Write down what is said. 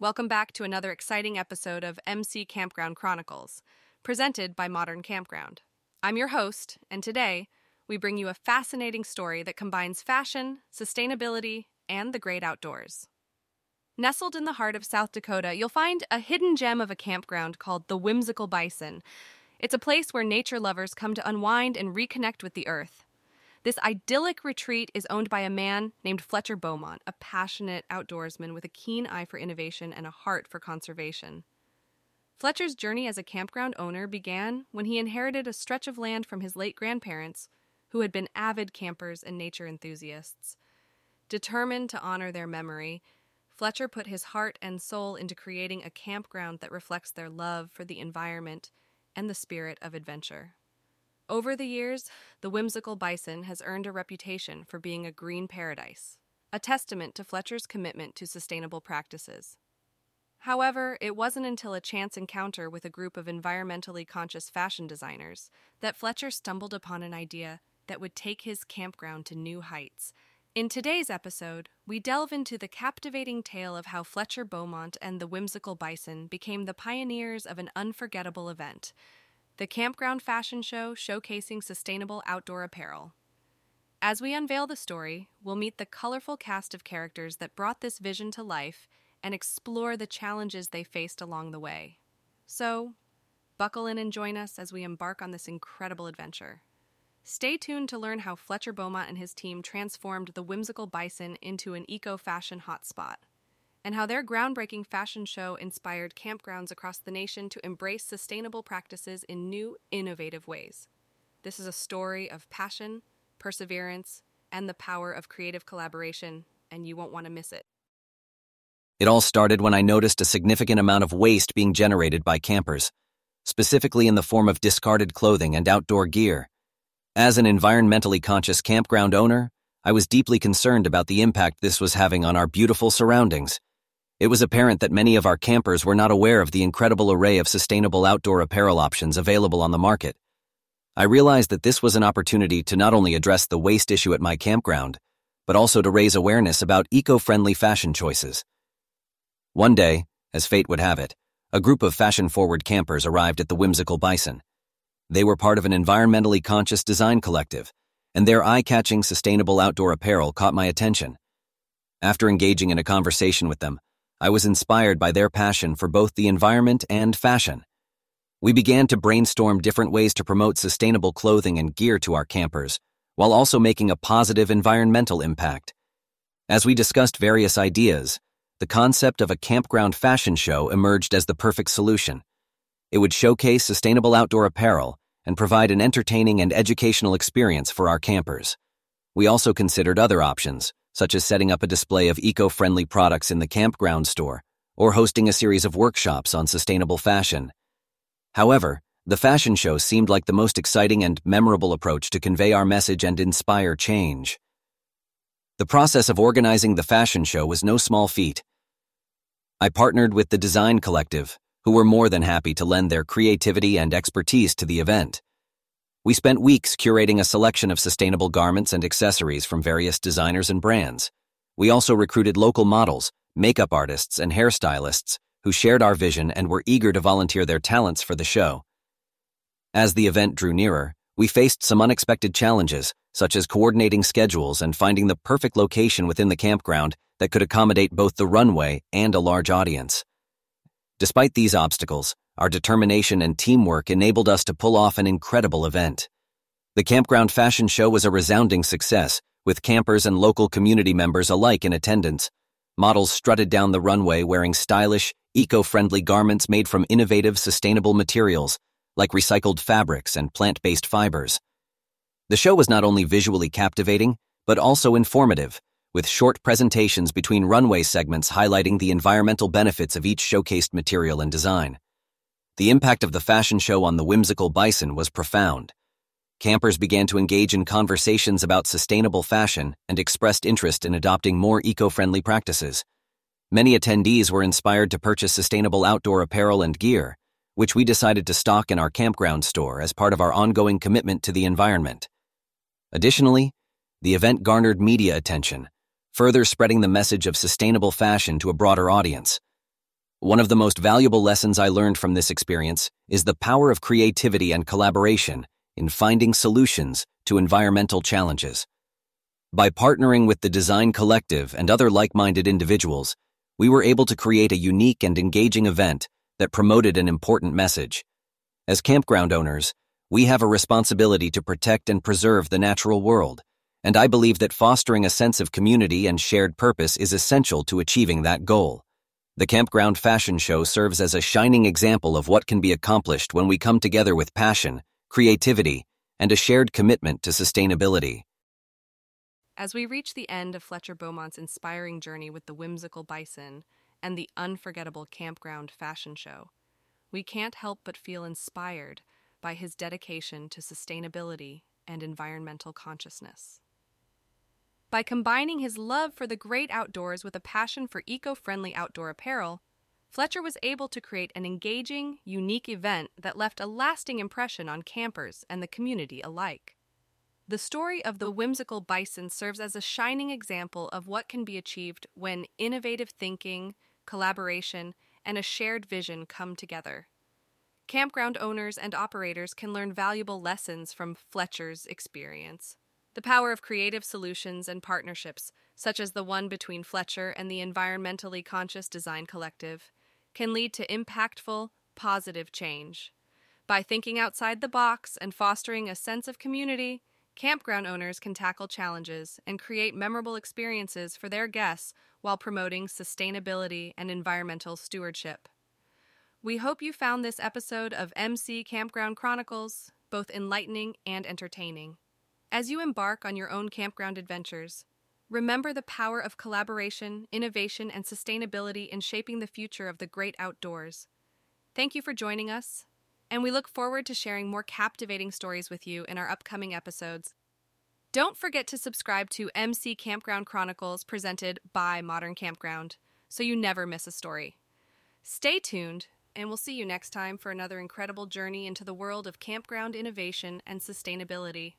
Welcome back to another exciting episode of MC Campground Chronicles, presented by Modern Campground. I'm your host, and today we bring you a fascinating story that combines fashion, sustainability, and the great outdoors. Nestled in the heart of South Dakota, you'll find a hidden gem of a campground called the Whimsical Bison. It's a place where nature lovers come to unwind and reconnect with the earth. This idyllic retreat is owned by a man named Fletcher Beaumont, a passionate outdoorsman with a keen eye for innovation and a heart for conservation. Fletcher's journey as a campground owner began when he inherited a stretch of land from his late grandparents, who had been avid campers and nature enthusiasts. Determined to honor their memory, Fletcher put his heart and soul into creating a campground that reflects their love for the environment and the spirit of adventure. Over the years, the whimsical bison has earned a reputation for being a green paradise, a testament to Fletcher's commitment to sustainable practices. However, it wasn't until a chance encounter with a group of environmentally conscious fashion designers that Fletcher stumbled upon an idea that would take his campground to new heights. In today's episode, we delve into the captivating tale of how Fletcher Beaumont and the whimsical bison became the pioneers of an unforgettable event the Campground Fashion Show showcasing sustainable outdoor apparel. As we unveil the story, we'll meet the colorful cast of characters that brought this vision to life and explore the challenges they faced along the way. So, buckle in and join us as we embark on this incredible adventure. Stay tuned to learn how Fletcher Beaumont and his team transformed the whimsical bison into an eco fashion hotspot and how their groundbreaking fashion show inspired campgrounds across the nation to embrace sustainable practices in new, innovative ways. This is a story of passion, perseverance, and the power of creative collaboration, and you won't want to miss it. It all started when I noticed a significant amount of waste being generated by campers, specifically in the form of discarded clothing and outdoor gear. As an environmentally conscious campground owner, I was deeply concerned about the impact this was having on our beautiful surroundings. It was apparent that many of our campers were not aware of the incredible array of sustainable outdoor apparel options available on the market. I realized that this was an opportunity to not only address the waste issue at my campground, but also to raise awareness about eco-friendly fashion choices. One day, as fate would have it, a group of fashion-forward campers arrived at the Whimsical Bison. They were part of an environmentally conscious design collective, and their eye-catching sustainable outdoor apparel caught my attention. After engaging in a conversation with them, I was inspired by their passion for both the environment and fashion. We began to brainstorm different ways to promote sustainable clothing and gear to our campers, while also making a positive environmental impact. As we discussed various ideas, the concept of a campground fashion show emerged as the perfect solution. It would showcase sustainable outdoor apparel and provide an entertaining and educational experience for our campers. We also considered other options, such as setting up a display of eco-friendly products in the campground store or hosting a series of workshops on sustainable fashion. However, the fashion show seemed like the most exciting and memorable approach to convey our message and inspire change. The process of organizing the fashion show was no small feat. I partnered with the Design Collective, who were more than happy to lend their creativity and expertise to the event. We spent weeks curating a selection of sustainable garments and accessories from various designers and brands. We also recruited local models, makeup artists, and hairstylists who shared our vision and were eager to volunteer their talents for the show. As the event drew nearer, we faced some unexpected challenges, such as coordinating schedules and finding the perfect location within the campground that could accommodate both the runway and a large audience. Despite these obstacles, our determination and teamwork enabled us to pull off an incredible event. The campground fashion show was a resounding success, with campers and local community members alike in attendance. Models strutted down the runway wearing stylish, eco-friendly garments made from innovative, sustainable materials, like recycled fabrics and plant-based fibers. The show was not only visually captivating, but also informative, with short presentations between runway segments highlighting the environmental benefits of each showcased material and design. The impact of the fashion show on the whimsical bison was profound. Campers began to engage in conversations about sustainable fashion and expressed interest in adopting more eco-friendly practices. Many attendees were inspired to purchase sustainable outdoor apparel and gear, which we decided to stock in our campground store as part of our ongoing commitment to the environment. Additionally, the event garnered media attention, further spreading the message of sustainable fashion to a broader audience. One of the most valuable lessons I learned from this experience is the power of creativity and collaboration in finding solutions to environmental challenges. By partnering with the Design Collective and other like minded individuals, we were able to create a unique and engaging event that promoted an important message. As campground owners, we have a responsibility to protect and preserve the natural world, and I believe that fostering a sense of community and shared purpose is essential to achieving that goal. The Campground Fashion Show serves as a shining example of what can be accomplished when we come together with passion, creativity, and a shared commitment to sustainability. As we reach the end of Fletcher Beaumont's inspiring journey with the whimsical bison and the unforgettable Campground Fashion Show, we can't help but feel inspired by his dedication to sustainability and environmental consciousness. By combining his love for the great outdoors with a passion for eco friendly outdoor apparel, Fletcher was able to create an engaging, unique event that left a lasting impression on campers and the community alike. The story of the whimsical bison serves as a shining example of what can be achieved when innovative thinking, collaboration, and a shared vision come together. Campground owners and operators can learn valuable lessons from Fletcher's experience. The power of creative solutions and partnerships, such as the one between Fletcher and the environmentally conscious design collective, can lead to impactful, positive change. By thinking outside the box and fostering a sense of community, campground owners can tackle challenges and create memorable experiences for their guests while promoting sustainability and environmental stewardship. We hope you found this episode of MC Campground Chronicles both enlightening and entertaining. As you embark on your own campground adventures, remember the power of collaboration, innovation, and sustainability in shaping the future of the great outdoors. Thank you for joining us, and we look forward to sharing more captivating stories with you in our upcoming episodes. Don't forget to subscribe to MC Campground Chronicles presented by Modern Campground so you never miss a story. Stay tuned and we'll see you next time for another incredible journey into the world of campground innovation and sustainability.